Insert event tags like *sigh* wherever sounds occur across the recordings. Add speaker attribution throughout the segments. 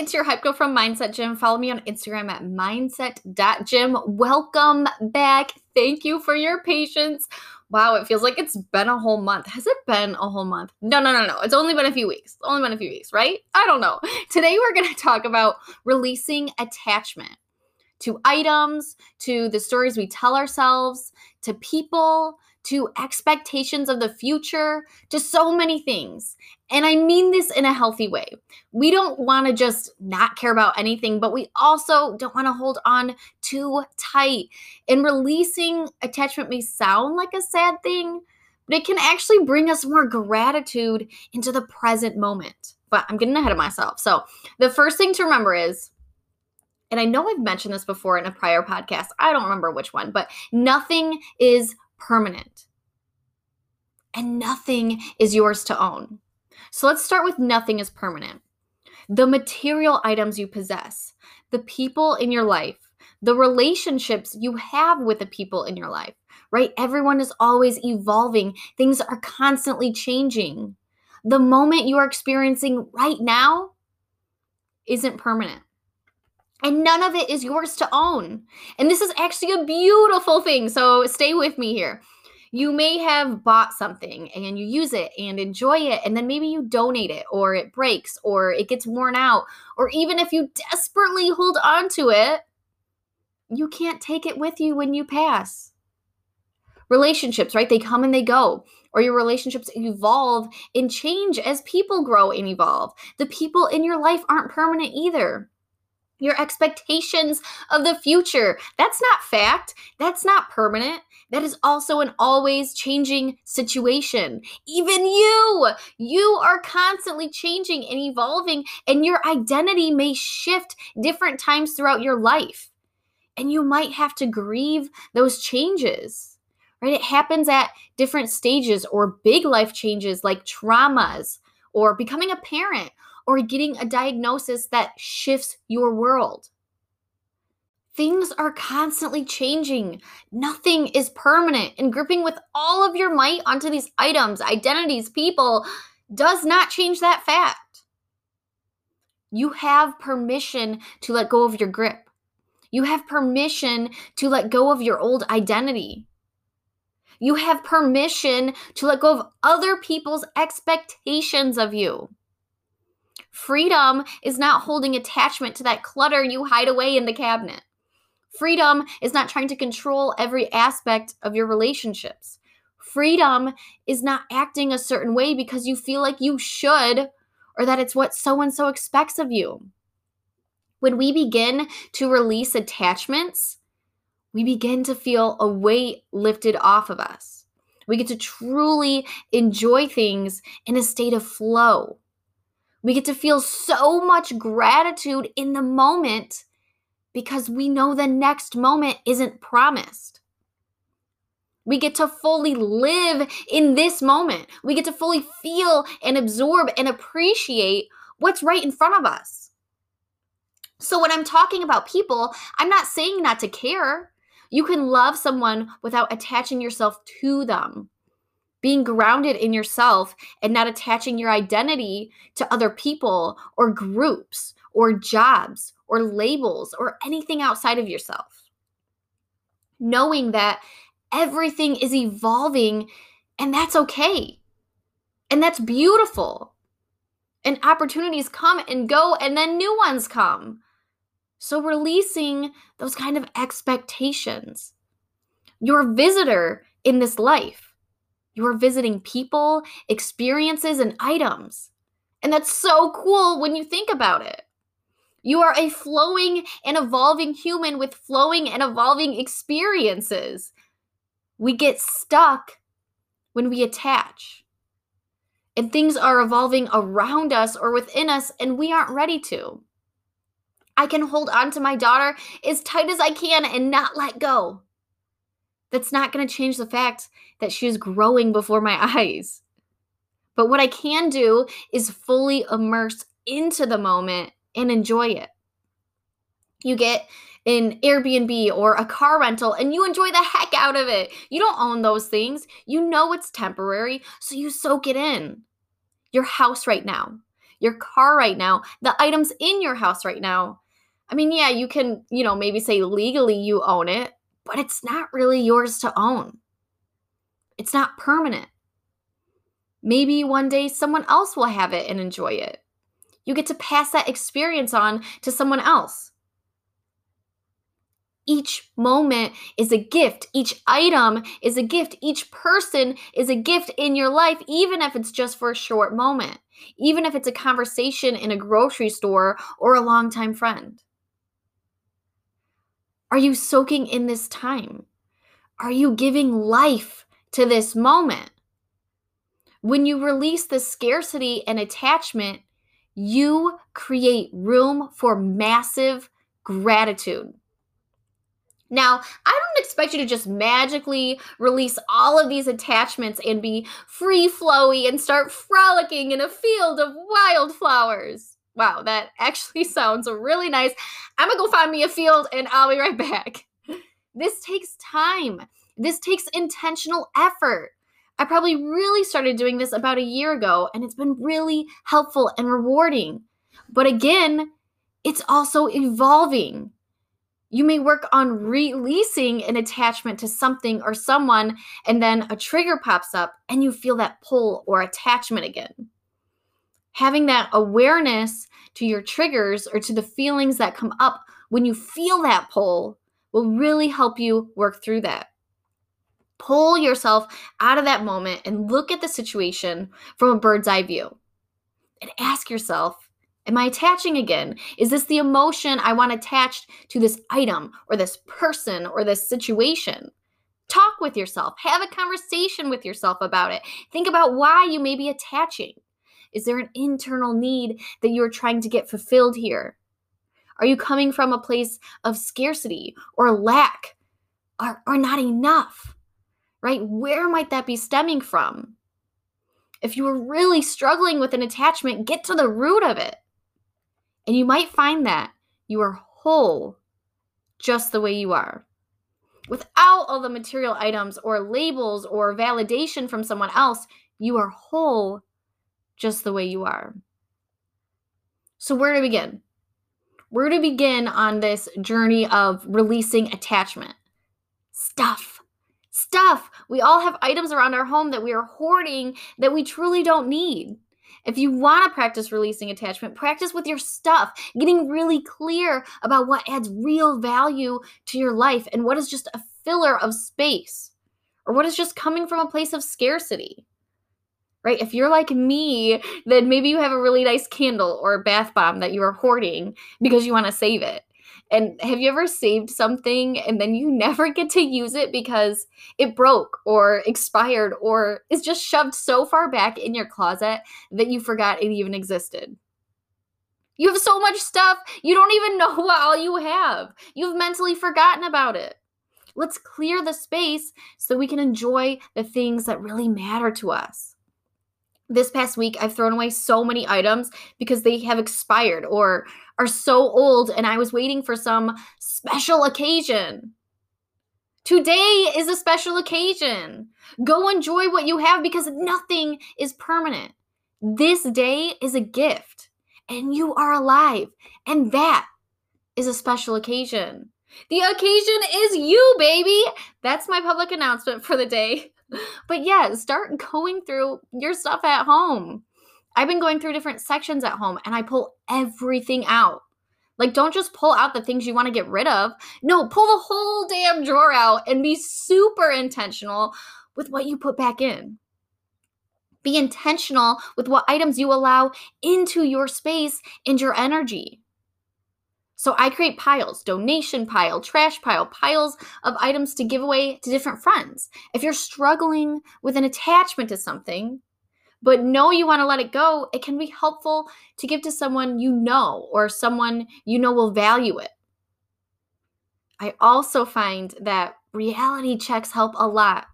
Speaker 1: it's your hype girl from Mindset Gym. Follow me on Instagram at mindset.gym. Welcome back. Thank you for your patience. Wow, it feels like it's been a whole month. Has it been a whole month? No, no, no, no. It's only been a few weeks. It's only been a few weeks, right? I don't know. *laughs* Today we're going to talk about releasing attachment to items, to the stories we tell ourselves, to people, to expectations of the future, to so many things. And I mean this in a healthy way. We don't want to just not care about anything, but we also don't want to hold on too tight. And releasing attachment may sound like a sad thing, but it can actually bring us more gratitude into the present moment. But I'm getting ahead of myself. So, the first thing to remember is and I know I've mentioned this before in a prior podcast. I don't remember which one, but nothing is permanent. And nothing is yours to own. So let's start with nothing is permanent. The material items you possess, the people in your life, the relationships you have with the people in your life, right? Everyone is always evolving, things are constantly changing. The moment you are experiencing right now isn't permanent. And none of it is yours to own. And this is actually a beautiful thing. So stay with me here. You may have bought something and you use it and enjoy it, and then maybe you donate it, or it breaks, or it gets worn out, or even if you desperately hold on to it, you can't take it with you when you pass. Relationships, right? They come and they go or your relationships evolve and change as people grow and evolve. The people in your life aren't permanent either your expectations of the future. That's not fact. That's not permanent. That is also an always changing situation. Even you, you are constantly changing and evolving, and your identity may shift different times throughout your life. And you might have to grieve those changes, right? It happens at different stages or big life changes like traumas or becoming a parent or getting a diagnosis that shifts your world. Things are constantly changing. Nothing is permanent, and gripping with all of your might onto these items, identities, people does not change that fact. You have permission to let go of your grip. You have permission to let go of your old identity. You have permission to let go of other people's expectations of you. Freedom is not holding attachment to that clutter you hide away in the cabinet. Freedom is not trying to control every aspect of your relationships. Freedom is not acting a certain way because you feel like you should or that it's what so and so expects of you. When we begin to release attachments, we begin to feel a weight lifted off of us. We get to truly enjoy things in a state of flow. We get to feel so much gratitude in the moment because we know the next moment isn't promised. We get to fully live in this moment. We get to fully feel and absorb and appreciate what's right in front of us. So, when I'm talking about people, I'm not saying not to care. You can love someone without attaching yourself to them being grounded in yourself and not attaching your identity to other people or groups or jobs or labels or anything outside of yourself. Knowing that everything is evolving and that's okay. And that's beautiful. And opportunities come and go, and then new ones come. So, releasing those kind of expectations. Your visitor in this life you're visiting people, experiences, and items. And that's so cool when you think about it. You are a flowing and evolving human with flowing and evolving experiences. We get stuck when we attach. And things are evolving around us or within us, and we aren't ready to. I can hold on to my daughter as tight as I can and not let go. That's not going to change the fact that she is growing before my *laughs* eyes. But what I can do is fully immerse into the moment and enjoy it. You get an Airbnb or a car rental and you enjoy the heck out of it. You don't own those things. You know it's temporary, so you soak it in. Your house right now, your car right now, the items in your house right now. I mean, yeah, you can, you know, maybe say legally you own it, but it's not really yours to own. It's not permanent. Maybe one day someone else will have it and enjoy it. You get to pass that experience on to someone else. Each moment is a gift. Each item is a gift. Each person is a gift in your life, even if it's just for a short moment, even if it's a conversation in a grocery store or a longtime friend. Are you soaking in this time? Are you giving life to this moment? When you release the scarcity and attachment, you create room for massive gratitude. Now, I don't expect you to just magically release all of these attachments and be free flowy and start frolicking in a field of wildflowers. Wow, that actually *laughs* sounds really nice. I'm gonna go find me a field and I'll be right back. This takes time, this takes intentional effort. I probably really started doing this about a year ago, and it's been really helpful and rewarding. But again, it's also evolving. You may work on releasing an attachment to something or someone, and then a trigger pops up and you feel that pull or attachment again. Having that awareness to your triggers or to the feelings that come up when you feel that pull will really help you work through that. Pull yourself out of that moment and look at the situation from a bird's eye view. And ask yourself Am I attaching again? Is this the emotion I want attached to this item or this person or this situation? Talk with yourself. Have a conversation with yourself about it. Think about why you may be attaching. Is there an internal need that you're trying to get fulfilled here? Are you coming from a place of scarcity or lack or, or not enough? Right? Where might that be stemming from? If you are really struggling with an attachment, get to the root of it. And you might find that you are whole just the way you are. Without all the material items or labels or validation from someone else, you are whole just the way you are. So, where to begin? Where to begin on this journey of releasing attachment? Stuff. Stuff. We all have items around our home that we are hoarding that we truly don't need. If you want to practice releasing attachment, practice with your stuff, getting really clear about what adds real value to your life and what is just a filler of space or what is just coming from a place of scarcity. Right? If you're like me, then maybe you have a really nice candle or a bath bomb that you are hoarding because you want to save it. And have you ever saved something and then you *laughs* never get to use it because it broke or expired or is just shoved so far back in your closet that you forgot it even existed? You have so much stuff, you don't even *laughs* know what all you have. You've mentally forgotten about it. Let's clear the space so we can enjoy the things that really matter to us this past week I've thrown away so many items because they have expired or are so old and I was waiting for some special occasion. Today is a special occasion. Go enjoy what you have because nothing is permanent. This day is a gift and you are alive, and that is a special occasion. The occasion is you, baby. That's my public announcement for the day. But yeah, start going through your stuff at home. I've been going through different sections at home and I pull everything out. Like, don't just pull out the things you want to get rid of. No, pull the whole damn drawer out and be super intentional with what you put back in. Be intentional with what items you allow into your space and your energy. So I create piles, donation pile, trash pile, piles of items to give away to different friends. If you're struggling with an attachment to something, but know you want to let it go, it can be helpful to give to someone you know or someone you know will value it. I also find that reality checks help a lot.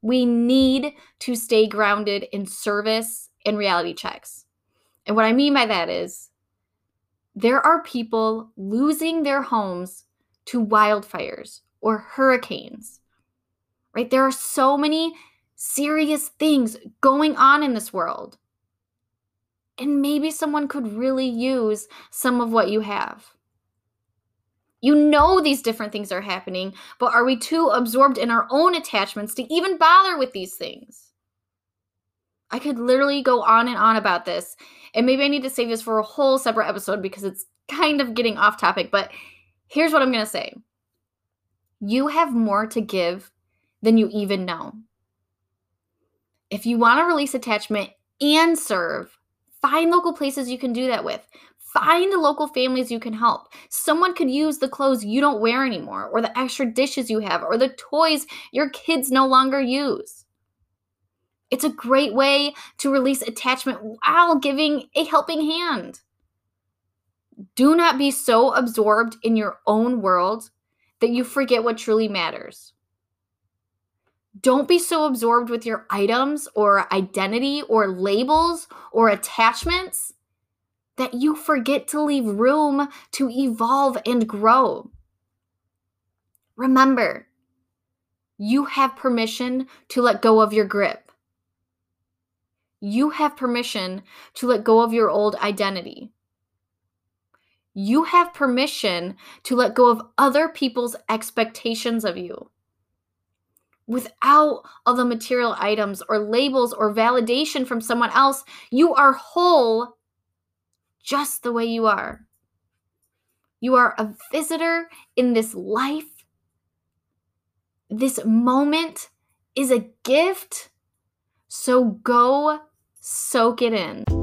Speaker 1: We need to stay grounded in service and reality checks. And what I mean by that is there are people losing their homes to wildfires or hurricanes, right? There are so many serious things going on in this world. And maybe someone could really use some of what you have. You know these different things are happening, but are we too absorbed in our own attachments to even bother with these things? I could literally go on and on about this. And maybe I need to save this for a whole separate episode because it's kind of getting off topic. But here's what I'm going to say you have more to give than you even know. If you want to release attachment and serve, find local places you can do that with. Find local families you can help. Someone could use the clothes you don't wear anymore, or the extra dishes you have, or the toys your kids no longer use. It's a great way to release attachment while giving a helping hand. Do not be so absorbed in your own world that you forget what truly matters. Don't be so absorbed with your items or identity or labels or attachments that you forget to leave room to evolve and grow. Remember, you have permission to let go of your grip. You have permission to let go of your old identity. You have permission to let go of other people's expectations of you without all the material items or labels or validation from someone else. You are whole just the way you are. You are a visitor in this life. This moment is a gift. So go soak it in.